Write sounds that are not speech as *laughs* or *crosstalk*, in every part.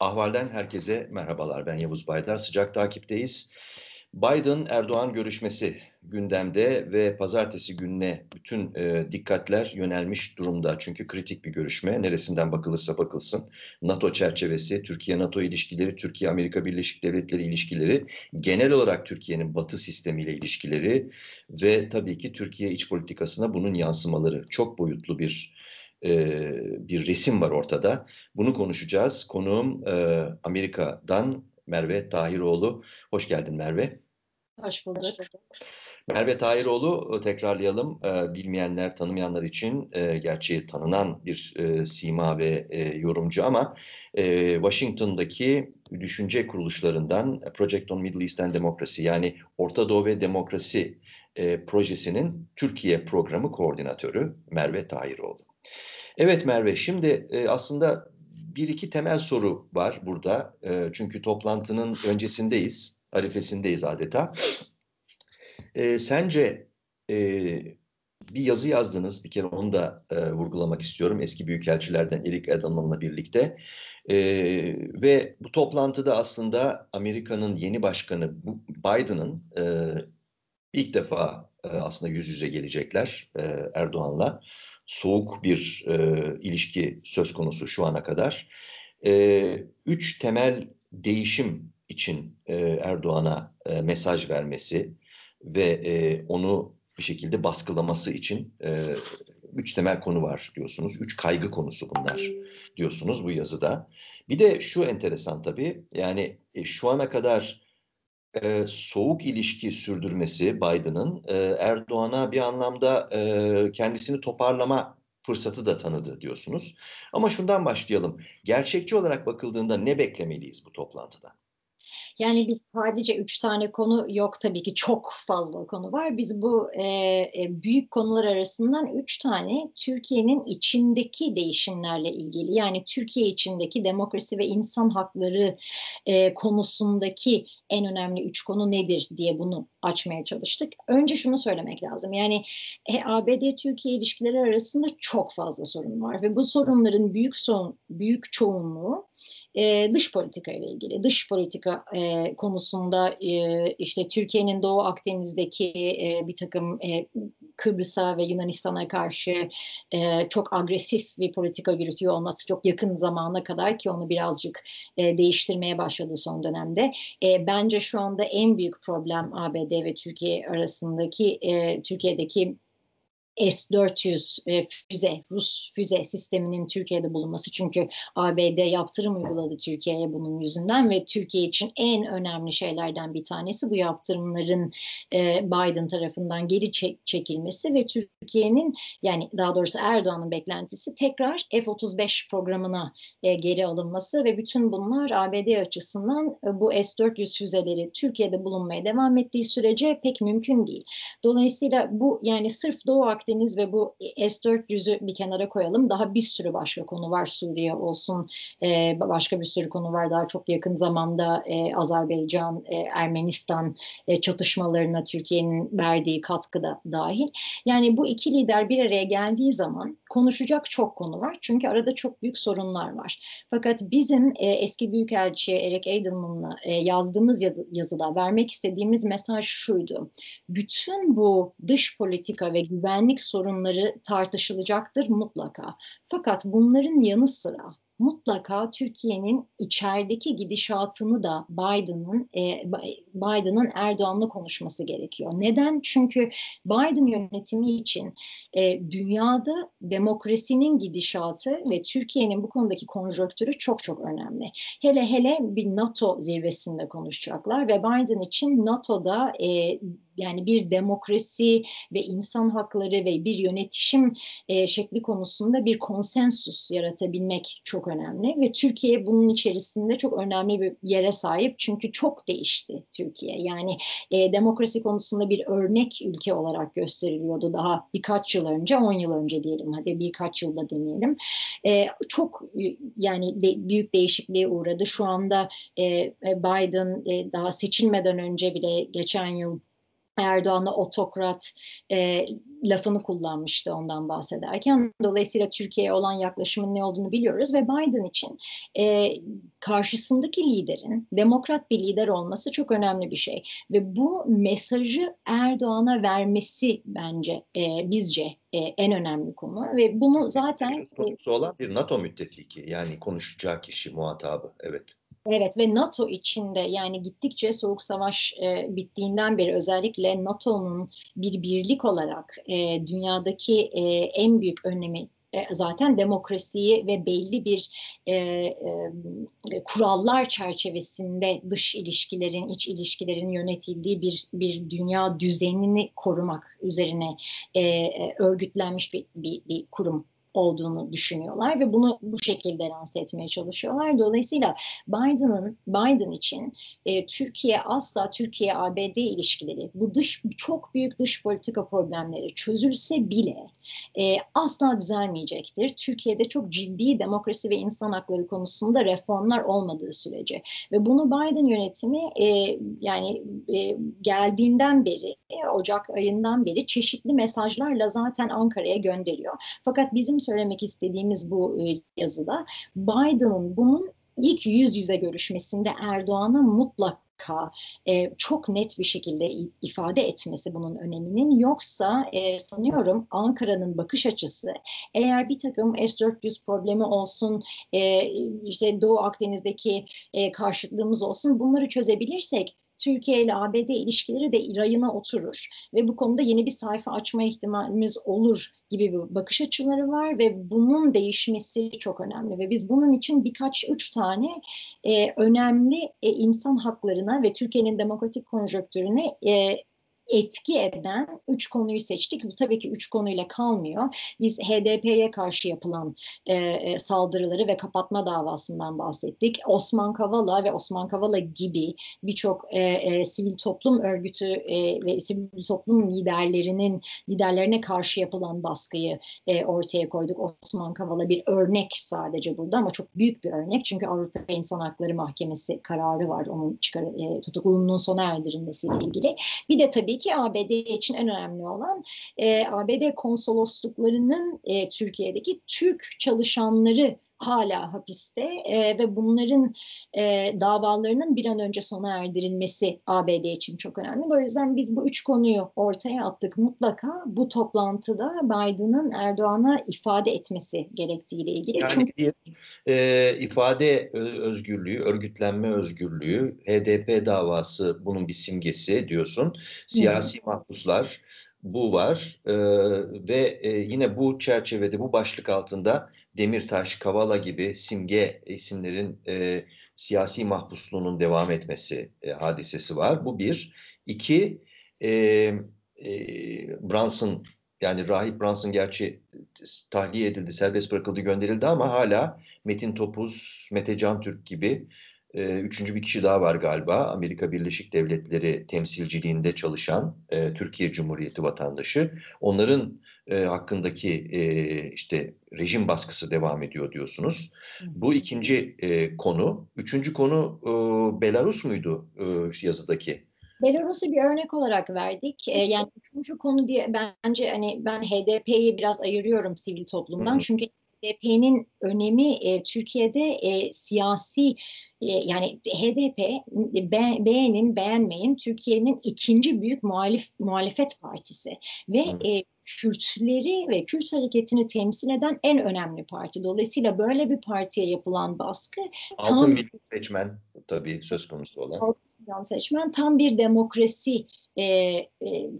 Ahval'den herkese merhabalar. Ben Yavuz Baydar. Sıcak takipteyiz. Biden-Erdoğan görüşmesi gündemde ve pazartesi gününe bütün e, dikkatler yönelmiş durumda. Çünkü kritik bir görüşme. Neresinden bakılırsa bakılsın. NATO çerçevesi, Türkiye-NATO ilişkileri, Türkiye-Amerika Birleşik Devletleri ilişkileri, genel olarak Türkiye'nin batı sistemiyle ilişkileri ve tabii ki Türkiye iç politikasına bunun yansımaları. Çok boyutlu bir bir resim var ortada. Bunu konuşacağız. Konuğum e, Amerika'dan Merve Tahiroğlu. Hoş geldin Merve. Hoş bulduk. Merve Tahiroğlu tekrarlayalım. E, bilmeyenler, tanımayanlar için e, gerçi tanınan bir e, sima ve e, yorumcu ama e, Washington'daki düşünce kuruluşlarından Project on Middle East and Democracy yani Orta Doğu ve Demokrasi e, projesinin Türkiye programı koordinatörü Merve Tahiroğlu. Evet Merve, şimdi e, aslında bir iki temel soru var burada. E, çünkü toplantının öncesindeyiz, arifesindeyiz adeta. E, sence e, bir yazı yazdınız, bir kere onu da e, vurgulamak istiyorum. Eski büyükelçilerden Eric Edelman'la birlikte. E, ve bu toplantıda aslında Amerika'nın yeni başkanı Biden'ın e, ilk defa e, aslında yüz yüze gelecekler e, Erdoğan'la soğuk bir e, ilişki söz konusu şu ana kadar. E, üç temel değişim için e, Erdoğan'a e, mesaj vermesi ve e, onu bir şekilde baskılaması için e, üç temel konu var diyorsunuz. Üç kaygı konusu bunlar diyorsunuz bu yazıda. Bir de şu enteresan tabii yani e, şu ana kadar e, soğuk ilişki sürdürmesi Biden'ın e, Erdoğan'a bir anlamda e, kendisini toparlama fırsatı da tanıdı diyorsunuz. Ama şundan başlayalım. Gerçekçi olarak bakıldığında ne beklemeliyiz bu toplantıdan? Yani biz sadece üç tane konu yok tabii ki çok fazla konu var. Biz bu e, e, büyük konular arasından üç tane Türkiye'nin içindeki değişimlerle ilgili yani Türkiye içindeki demokrasi ve insan hakları e, konusundaki en önemli üç konu nedir diye bunu açmaya çalıştık. Önce şunu söylemek lazım yani e, ABD-Türkiye ilişkileri arasında çok fazla sorun var ve bu sorunların büyük son büyük çoğunluğu e, dış politika ile ilgili. Dış politika e, konusunda e, işte Türkiye'nin Doğu Akdeniz'deki e, bir takım e, Kıbrıs'a ve Yunanistan'a karşı e, çok agresif bir politika yürütüyor olması çok yakın zamana kadar ki onu birazcık e, değiştirmeye başladı son dönemde. E, bence şu anda en büyük problem ABD ve Türkiye arasındaki e, Türkiye'deki S-400 e, füze, Rus füze sisteminin Türkiye'de bulunması. Çünkü ABD yaptırım uyguladı Türkiye'ye bunun yüzünden ve Türkiye için en önemli şeylerden bir tanesi bu yaptırımların e, Biden tarafından geri çekilmesi ve Türkiye'nin yani daha doğrusu Erdoğan'ın beklentisi tekrar F-35 programına e, geri alınması ve bütün bunlar ABD açısından bu S-400 füzeleri Türkiye'de bulunmaya devam ettiği sürece pek mümkün değil. Dolayısıyla bu yani sırf Doğu ve bu S-400'ü bir kenara koyalım. Daha bir sürü başka konu var. Suriye olsun, e, başka bir sürü konu var. Daha çok yakın zamanda e, Azerbaycan, e, Ermenistan e, çatışmalarına Türkiye'nin verdiği katkı da dahil. Yani bu iki lider bir araya geldiği zaman konuşacak çok konu var. Çünkü arada çok büyük sorunlar var. Fakat bizim e, eski Büyükelçi Eric Edelman'la e, yazdığımız yazı, yazıda vermek istediğimiz mesaj şuydu. Bütün bu dış politika ve güvenlik güvenlik sorunları tartışılacaktır mutlaka. Fakat bunların yanı sıra mutlaka Türkiye'nin içerideki gidişatını da Biden'ın e, Biden'ın Erdoğan'la konuşması gerekiyor. Neden? Çünkü Biden yönetimi için e, dünyada demokrasinin gidişatı ve Türkiye'nin bu konudaki konjonktürü çok çok önemli. Hele hele bir NATO zirvesinde konuşacaklar ve Biden için NATO'da e, yani bir demokrasi ve insan hakları ve bir yönetişim e, şekli konusunda bir konsensus yaratabilmek çok önemli ve Türkiye bunun içerisinde çok önemli bir yere sahip çünkü çok değişti Türkiye. Yani e, demokrasi konusunda bir örnek ülke olarak gösteriliyordu daha birkaç yıl önce, 10 yıl önce diyelim hadi birkaç yılda deneyelim. E, çok yani de, büyük değişikliğe uğradı. Şu anda e, Biden e, daha seçilmeden önce bile geçen yıl Erdoğan'a otokrat e, lafını kullanmıştı ondan bahsederken. Dolayısıyla Türkiye'ye olan yaklaşımın ne olduğunu biliyoruz ve Biden için e, karşısındaki liderin demokrat bir lider olması çok önemli bir şey. Ve bu mesajı Erdoğan'a vermesi bence e, bizce e, en önemli konu ve bunu zaten... Konusu olan bir NATO müttefiki yani konuşacağı kişi muhatabı evet. Evet ve NATO içinde yani gittikçe soğuk savaş e, bittiğinden beri özellikle NATO'nun bir birlik olarak e, dünyadaki e, en büyük önemi e, zaten demokrasiyi ve belli bir e, e, kurallar çerçevesinde dış ilişkilerin, iç ilişkilerin yönetildiği bir bir dünya düzenini korumak üzerine e, e örgütlenmiş bir, bir, bir kurum olduğunu düşünüyorlar ve bunu bu şekilde lanse etmeye çalışıyorlar. Dolayısıyla Biden'ın Biden için e, Türkiye asla Türkiye ABD ilişkileri bu dış çok büyük dış politika problemleri çözülse bile e, asla düzelmeyecektir. Türkiye'de çok ciddi demokrasi ve insan hakları konusunda reformlar olmadığı sürece ve bunu Biden yönetimi e, yani e, geldiğinden beri Ocak ayından beri çeşitli mesajlarla zaten Ankara'ya gönderiyor. Fakat bizim söylemek istediğimiz bu e, yazıda Biden'ın bunun ilk yüz yüze görüşmesinde Erdoğan'a mutlaka e, çok net bir şekilde ifade etmesi bunun öneminin. Yoksa e, sanıyorum Ankara'nın bakış açısı eğer bir takım S-400 problemi olsun, işte Doğu Akdeniz'deki e, karşıtlığımız olsun bunları çözebilirsek Türkiye ile ABD ilişkileri de rayına oturur ve bu konuda yeni bir sayfa açma ihtimalimiz olur gibi bir bakış açıları var ve bunun değişmesi çok önemli ve biz bunun için birkaç üç tane e, önemli e, insan haklarına ve Türkiye'nin demokratik konjonktürüne e, etki eden üç konuyu seçtik. Bu tabii ki üç konuyla kalmıyor. Biz HDP'ye karşı yapılan e, e, saldırıları ve kapatma davasından bahsettik. Osman Kavala ve Osman Kavala gibi birçok e, e, sivil toplum örgütü e, ve sivil toplum liderlerinin liderlerine karşı yapılan baskıyı e, ortaya koyduk. Osman Kavala bir örnek sadece burada ama çok büyük bir örnek. Çünkü Avrupa İnsan Hakları Mahkemesi kararı var onun çıkar, e, tutukluluğunun sona erdirilmesiyle ilgili. Bir de tabii ki ABD için en önemli olan e, ABD konsolosluklarının e, Türkiye'deki Türk çalışanları hala hapiste e, ve bunların e, davalarının bir an önce sona erdirilmesi ABD için çok önemli. O yüzden biz bu üç konuyu ortaya attık. Mutlaka bu toplantıda Biden'ın Erdoğan'a ifade etmesi gerektiğiyle ilgili. Yani Çünkü bir e, ifade özgürlüğü, örgütlenme özgürlüğü, HDP davası bunun bir simgesi diyorsun. Siyasi hmm. mahpuslar bu var e, ve e, yine bu çerçevede bu başlık altında Demirtaş, Kavala gibi simge isimlerin e, siyasi mahpusluğunun devam etmesi e, hadisesi var. Bu bir. İki, e, e, Brunson yani Rahip Brunson gerçi tahliye edildi, serbest bırakıldı, gönderildi ama hala Metin Topuz, Mete Can Türk gibi e, üçüncü bir kişi daha var galiba. Amerika Birleşik Devletleri temsilciliğinde çalışan e, Türkiye Cumhuriyeti vatandaşı. Onların e, hakkındaki e, işte rejim baskısı devam ediyor diyorsunuz. Bu ikinci e, konu. Üçüncü konu e, Belarus muydu e, yazıdaki? Belarus'u bir örnek olarak verdik. E, yani üçüncü konu diye bence hani ben HDP'yi biraz ayırıyorum sivil toplumdan. Hı hı. Çünkü HDP'nin önemi e, Türkiye'de e, siyasi yani HDP be, beğenin beğenmeyin Türkiye'nin ikinci büyük muhalif muhalefet partisi ve e, Kürtleri ve Kürt hareketini temsil eden en önemli parti. Dolayısıyla böyle bir partiye yapılan baskı altın tam, milli seçmen tabii söz konusu olan. Altın seçmen tam bir demokrasi e, e,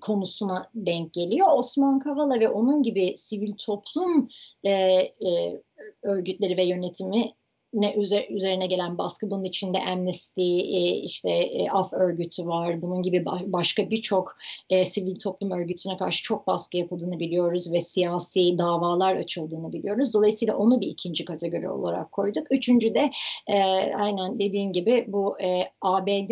konusuna denk geliyor. Osman Kavala ve onun gibi sivil toplum e, e, örgütleri ve yönetimi ne üzerine gelen baskı bunun içinde Amnesty e, işte e, Af örgütü var bunun gibi başka birçok e, sivil toplum örgütüne karşı çok baskı yapıldığını biliyoruz ve siyasi davalar açıldığını biliyoruz. Dolayısıyla onu bir ikinci kategori olarak koyduk. Üçüncü de e, aynen dediğim gibi bu e, ABD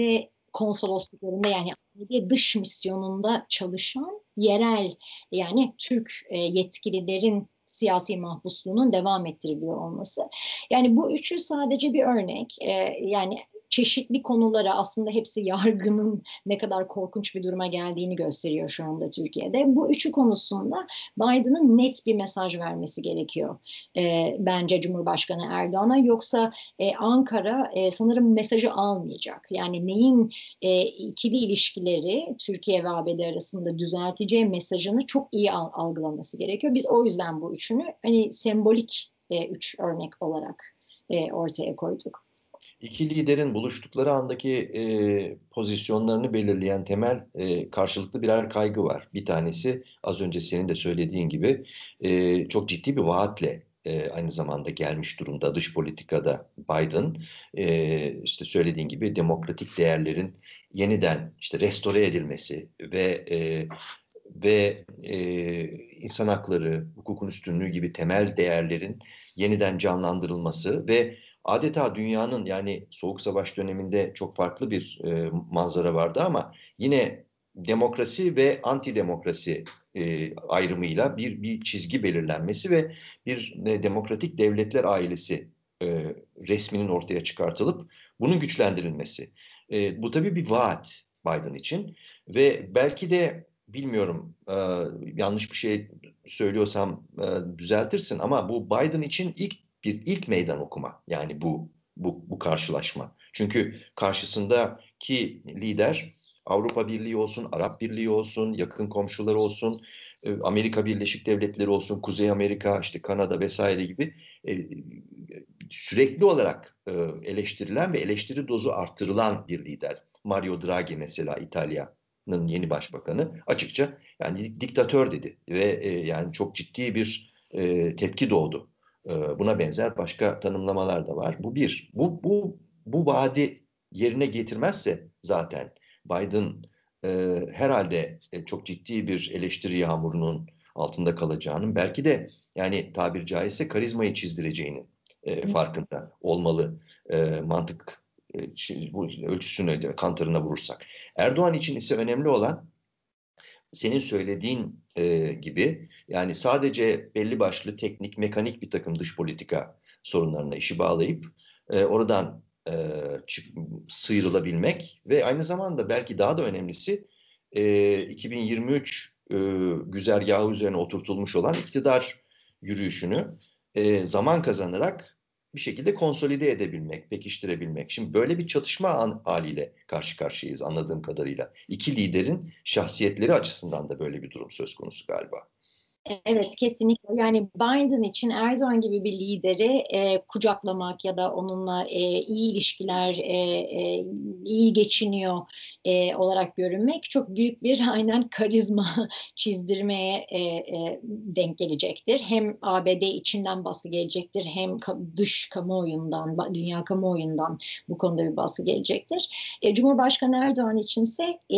konsolosluklarında yani ABD dış misyonunda çalışan yerel yani Türk e, yetkililerin siyasi mahpusluğunun devam ettiriliyor olması. Yani bu üçü sadece bir örnek. E, yani çeşitli konulara aslında hepsi *laughs* yargının ne kadar korkunç bir duruma geldiğini gösteriyor şu anda Türkiye'de. Bu üçü konusunda Biden'ın net bir mesaj vermesi gerekiyor e, bence Cumhurbaşkanı Erdoğan'a. Yoksa e, Ankara e, sanırım mesajı almayacak. Yani neyin e, ikili ilişkileri Türkiye ve ABD arasında düzelteceği mesajını çok iyi algılaması gerekiyor. Biz o yüzden bu üçünü hani sembolik e, üç örnek olarak e, ortaya koyduk. İki liderin buluştukları andaki e, pozisyonlarını belirleyen temel e, karşılıklı birer kaygı var. Bir tanesi az önce senin de söylediğin gibi e, çok ciddi bir vaatle e, aynı zamanda gelmiş durumda dış politikada Biden e, işte söylediğin gibi demokratik değerlerin yeniden işte restore edilmesi ve e, ve e, insan hakları, hukukun üstünlüğü gibi temel değerlerin yeniden canlandırılması ve adeta dünyanın yani Soğuk Savaş döneminde çok farklı bir e, manzara vardı ama yine demokrasi ve antidemokrasi e, ayrımıyla bir bir çizgi belirlenmesi ve bir e, demokratik devletler ailesi e, resminin ortaya çıkartılıp bunun güçlendirilmesi. E, bu tabii bir vaat Biden için ve belki de bilmiyorum e, yanlış bir şey söylüyorsam e, düzeltirsin ama bu Biden için ilk bir ilk meydan okuma yani bu bu bu karşılaşma. Çünkü karşısındaki lider Avrupa Birliği olsun, Arap Birliği olsun, yakın komşuları olsun, e, Amerika Birleşik Devletleri olsun, Kuzey Amerika, işte Kanada vesaire gibi e, sürekli olarak e, eleştirilen ve eleştiri dozu arttırılan bir lider. Mario Draghi mesela İtalya'nın yeni başbakanı açıkça yani diktatör dedi ve yani çok ciddi bir tepki doğdu. Buna benzer başka tanımlamalar da var. Bu bir. Bu bu bu vaadi yerine getirmezse zaten Biden e, herhalde e, çok ciddi bir eleştiri yağmurunun altında kalacağının belki de yani tabir caizse karizmayı çizdireceğini e, farkında olmalı e, mantık e, bu ölçüsünü kantarına vurursak. Erdoğan için ise önemli olan senin söylediğin e, gibi. Yani sadece belli başlı teknik, mekanik bir takım dış politika sorunlarına işi bağlayıp e, oradan e, çık, sıyrılabilmek ve aynı zamanda belki daha da önemlisi e, 2023 e, güzergahı üzerine oturtulmuş olan iktidar yürüyüşünü e, zaman kazanarak bir şekilde konsolide edebilmek, pekiştirebilmek. Şimdi böyle bir çatışma haliyle karşı karşıyayız anladığım kadarıyla. İki liderin şahsiyetleri açısından da böyle bir durum söz konusu galiba. Evet kesinlikle yani Biden için Erdoğan gibi bir lideri e, kucaklamak ya da onunla e, iyi ilişkiler, e, e, iyi geçiniyor e, olarak görünmek çok büyük bir *laughs* aynen karizma çizdirmeye e, e, denk gelecektir. Hem ABD içinden baskı gelecektir hem dış kamuoyundan, dünya kamuoyundan bu konuda bir baskı gelecektir. E, Cumhurbaşkanı Erdoğan içinse e,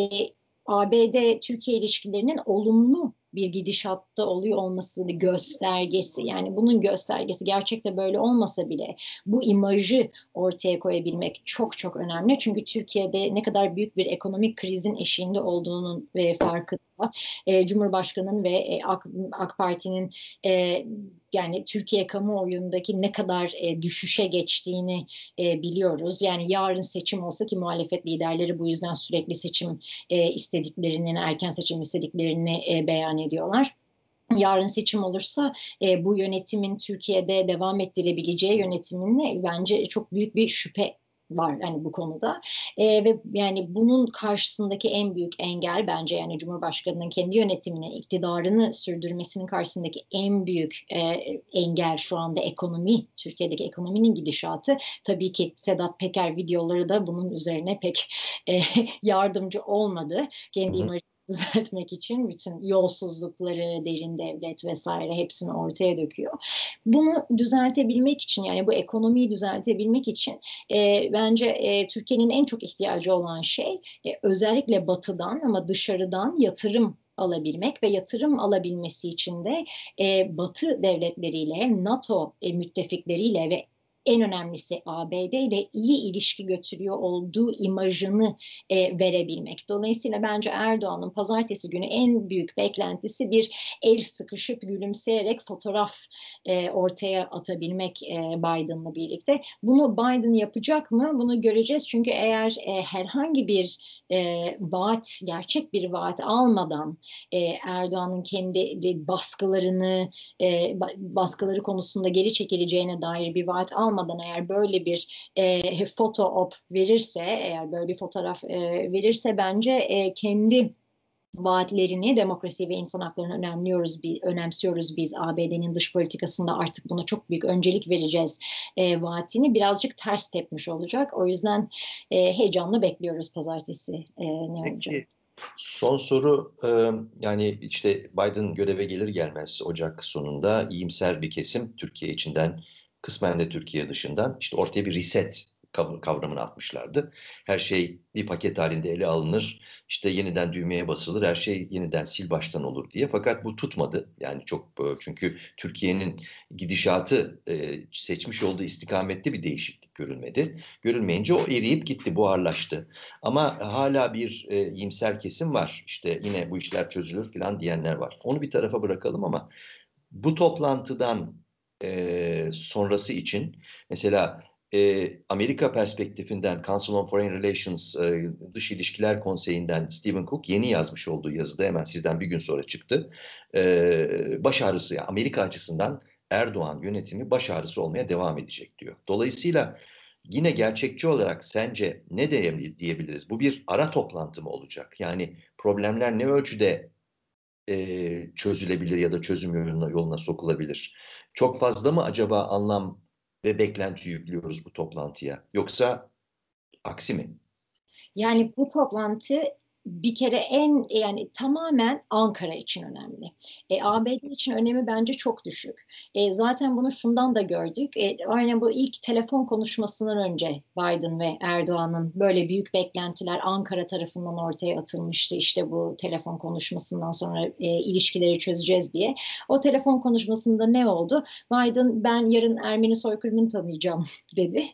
ABD-Türkiye ilişkilerinin olumlu bir gidişatta oluyor olması göstergesi yani bunun göstergesi gerçekte böyle olmasa bile bu imajı ortaya koyabilmek çok çok önemli. Çünkü Türkiye'de ne kadar büyük bir ekonomik krizin eşiğinde olduğunun ve farkında e, Cumhurbaşkanı'nın ve e, AK, AK Parti'nin e, yani Türkiye kamuoyundaki ne kadar e, düşüşe geçtiğini e, biliyoruz. Yani yarın seçim olsa ki muhalefet liderleri bu yüzden sürekli seçim e, istediklerini, erken seçim istediklerini e, beyan ediyorlar. Yarın seçim olursa e, bu yönetimin Türkiye'de devam ettirebileceği yönetimine bence çok büyük bir şüphe var yani bu konuda. E, ve yani bunun karşısındaki en büyük engel bence yani Cumhurbaşkanı'nın kendi yönetiminin iktidarını sürdürmesinin karşısındaki en büyük e, engel şu anda ekonomi Türkiye'deki ekonominin gidişatı. Tabii ki Sedat Peker videoları da bunun üzerine pek e, *laughs* yardımcı olmadı. Kendi imajı düzeltmek için bütün yolsuzlukları, derin devlet vesaire hepsini ortaya döküyor. Bunu düzeltebilmek için yani bu ekonomiyi düzeltebilmek için e, bence e, Türkiye'nin en çok ihtiyacı olan şey e, özellikle batıdan ama dışarıdan yatırım alabilmek ve yatırım alabilmesi için de e, Batı devletleriyle, NATO e, müttefikleriyle ve en önemlisi ABD ile iyi ilişki götürüyor olduğu imajını e, verebilmek. Dolayısıyla bence Erdoğan'ın pazartesi günü en büyük beklentisi bir el sıkışıp gülümseyerek fotoğraf e, ortaya atabilmek e, Biden'la birlikte. Bunu Biden yapacak mı? Bunu göreceğiz. Çünkü eğer e, herhangi bir e, vaat, gerçek bir vaat almadan e, Erdoğan'ın kendi baskılarını, e, baskıları konusunda geri çekileceğine dair bir vaat almadan eğer böyle bir e, foto op verirse, eğer böyle bir fotoğraf e, verirse bence e, kendi vaatlerini demokrasi ve insan haklarını önemliyoruz, önemsiyoruz biz ABD'nin dış politikasında artık buna çok büyük öncelik vereceğiz e, vaatini birazcık ters tepmiş olacak. O yüzden e, heyecanla bekliyoruz pazartesi e, ne Peki. olacak. Son soru e, yani işte Biden göreve gelir gelmez Ocak sonunda iyimser bir kesim Türkiye içinden kısmen de Türkiye dışından işte ortaya bir reset kavramını atmışlardı. Her şey bir paket halinde ele alınır, işte yeniden düğmeye basılır, her şey yeniden sil baştan olur diye. Fakat bu tutmadı. Yani çok e, çünkü Türkiye'nin gidişatı e, seçmiş olduğu istikamette bir değişiklik görülmedi. Görülmeyince o eriyip gitti, buharlaştı. Ama hala bir e, iyimser kesim var. İşte yine bu işler çözülür falan diyenler var. Onu bir tarafa bırakalım ama bu toplantıdan sonrası için mesela e, Amerika perspektifinden Council on Foreign Relations e, Dış İlişkiler Konseyi'nden Stephen Cook yeni yazmış olduğu yazıda hemen sizden bir gün sonra çıktı. E, baş ağrısı yani Amerika açısından Erdoğan yönetimi baş ağrısı olmaya devam edecek diyor. Dolayısıyla yine gerçekçi olarak sence ne diyebiliriz? Bu bir ara toplantı mı olacak? Yani problemler ne ölçüde e, çözülebilir ya da çözüm yoluna, yoluna sokulabilir? Çok fazla mı acaba anlam ve beklenti yüklüyoruz bu toplantıya? Yoksa aksi mi? Yani bu toplantı bir kere en yani tamamen Ankara için önemli. E, ABD için önemi bence çok düşük. E, zaten bunu şundan da gördük. E, aynen bu ilk telefon konuşmasından önce Biden ve Erdoğan'ın böyle büyük beklentiler Ankara tarafından ortaya atılmıştı. İşte bu telefon konuşmasından sonra e, ilişkileri çözeceğiz diye. O telefon konuşmasında ne oldu? Biden ben yarın Ermeni soykırımını tanıyacağım *laughs* dedi.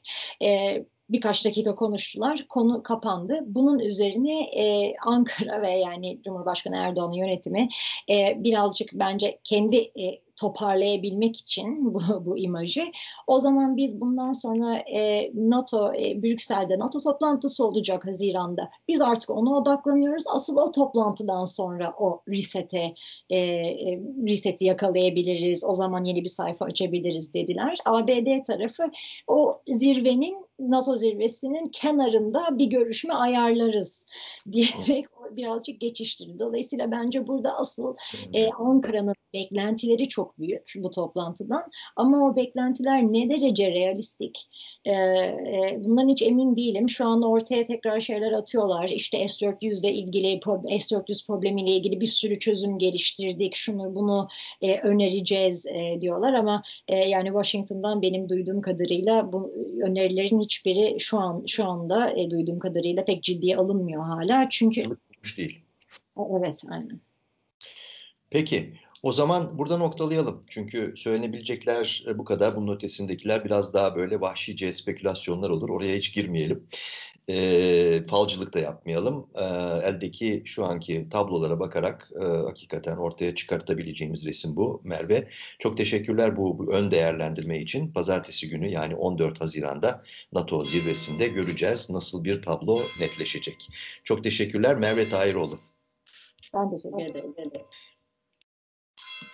E, birkaç dakika konuştular. Konu kapandı. Bunun üzerine e, Ankara ve yani Cumhurbaşkanı Erdoğan'ın yönetimi e, birazcık bence kendi e, toparlayabilmek için bu, bu imajı. O zaman biz bundan sonra e, NATO, e, Brüksel'de NATO toplantısı olacak Haziran'da. Biz artık ona odaklanıyoruz. Asıl o toplantıdan sonra o resete, e, e, reseti yakalayabiliriz. O zaman yeni bir sayfa açabiliriz dediler. ABD tarafı o zirvenin NATO zirvesinin kenarında bir görüşme ayarlarız diyerek birazcık geçiştirdi. Dolayısıyla bence burada asıl e, Ankara'nın beklentileri çok büyük bu toplantıdan ama o beklentiler ne derece realistik e, e, bundan hiç emin değilim. Şu anda ortaya tekrar şeyler atıyorlar. İşte S-400 ile ilgili S-400 problemiyle ilgili bir sürü çözüm geliştirdik. Şunu bunu e, önereceğiz e, diyorlar ama e, yani Washington'dan benim duyduğum kadarıyla bu önerilerin hiçbiri şu an şu anda e, duyduğum kadarıyla pek ciddiye alınmıyor hala. Çünkü değil. Evet, aynen. Peki, o zaman burada noktalayalım. Çünkü söylenebilecekler e, bu kadar. Bunun ötesindekiler biraz daha böyle vahşice spekülasyonlar olur. Oraya hiç girmeyelim. E, falcılık da yapmayalım. E, eldeki şu anki tablolara bakarak e, hakikaten ortaya çıkartabileceğimiz resim bu. Merve, çok teşekkürler bu, bu ön değerlendirme için. Pazartesi günü yani 14 Haziran'da NATO zirvesinde göreceğiz nasıl bir tablo netleşecek. Çok teşekkürler Merve Tahiroğlu. Ben teşekkür ederim. you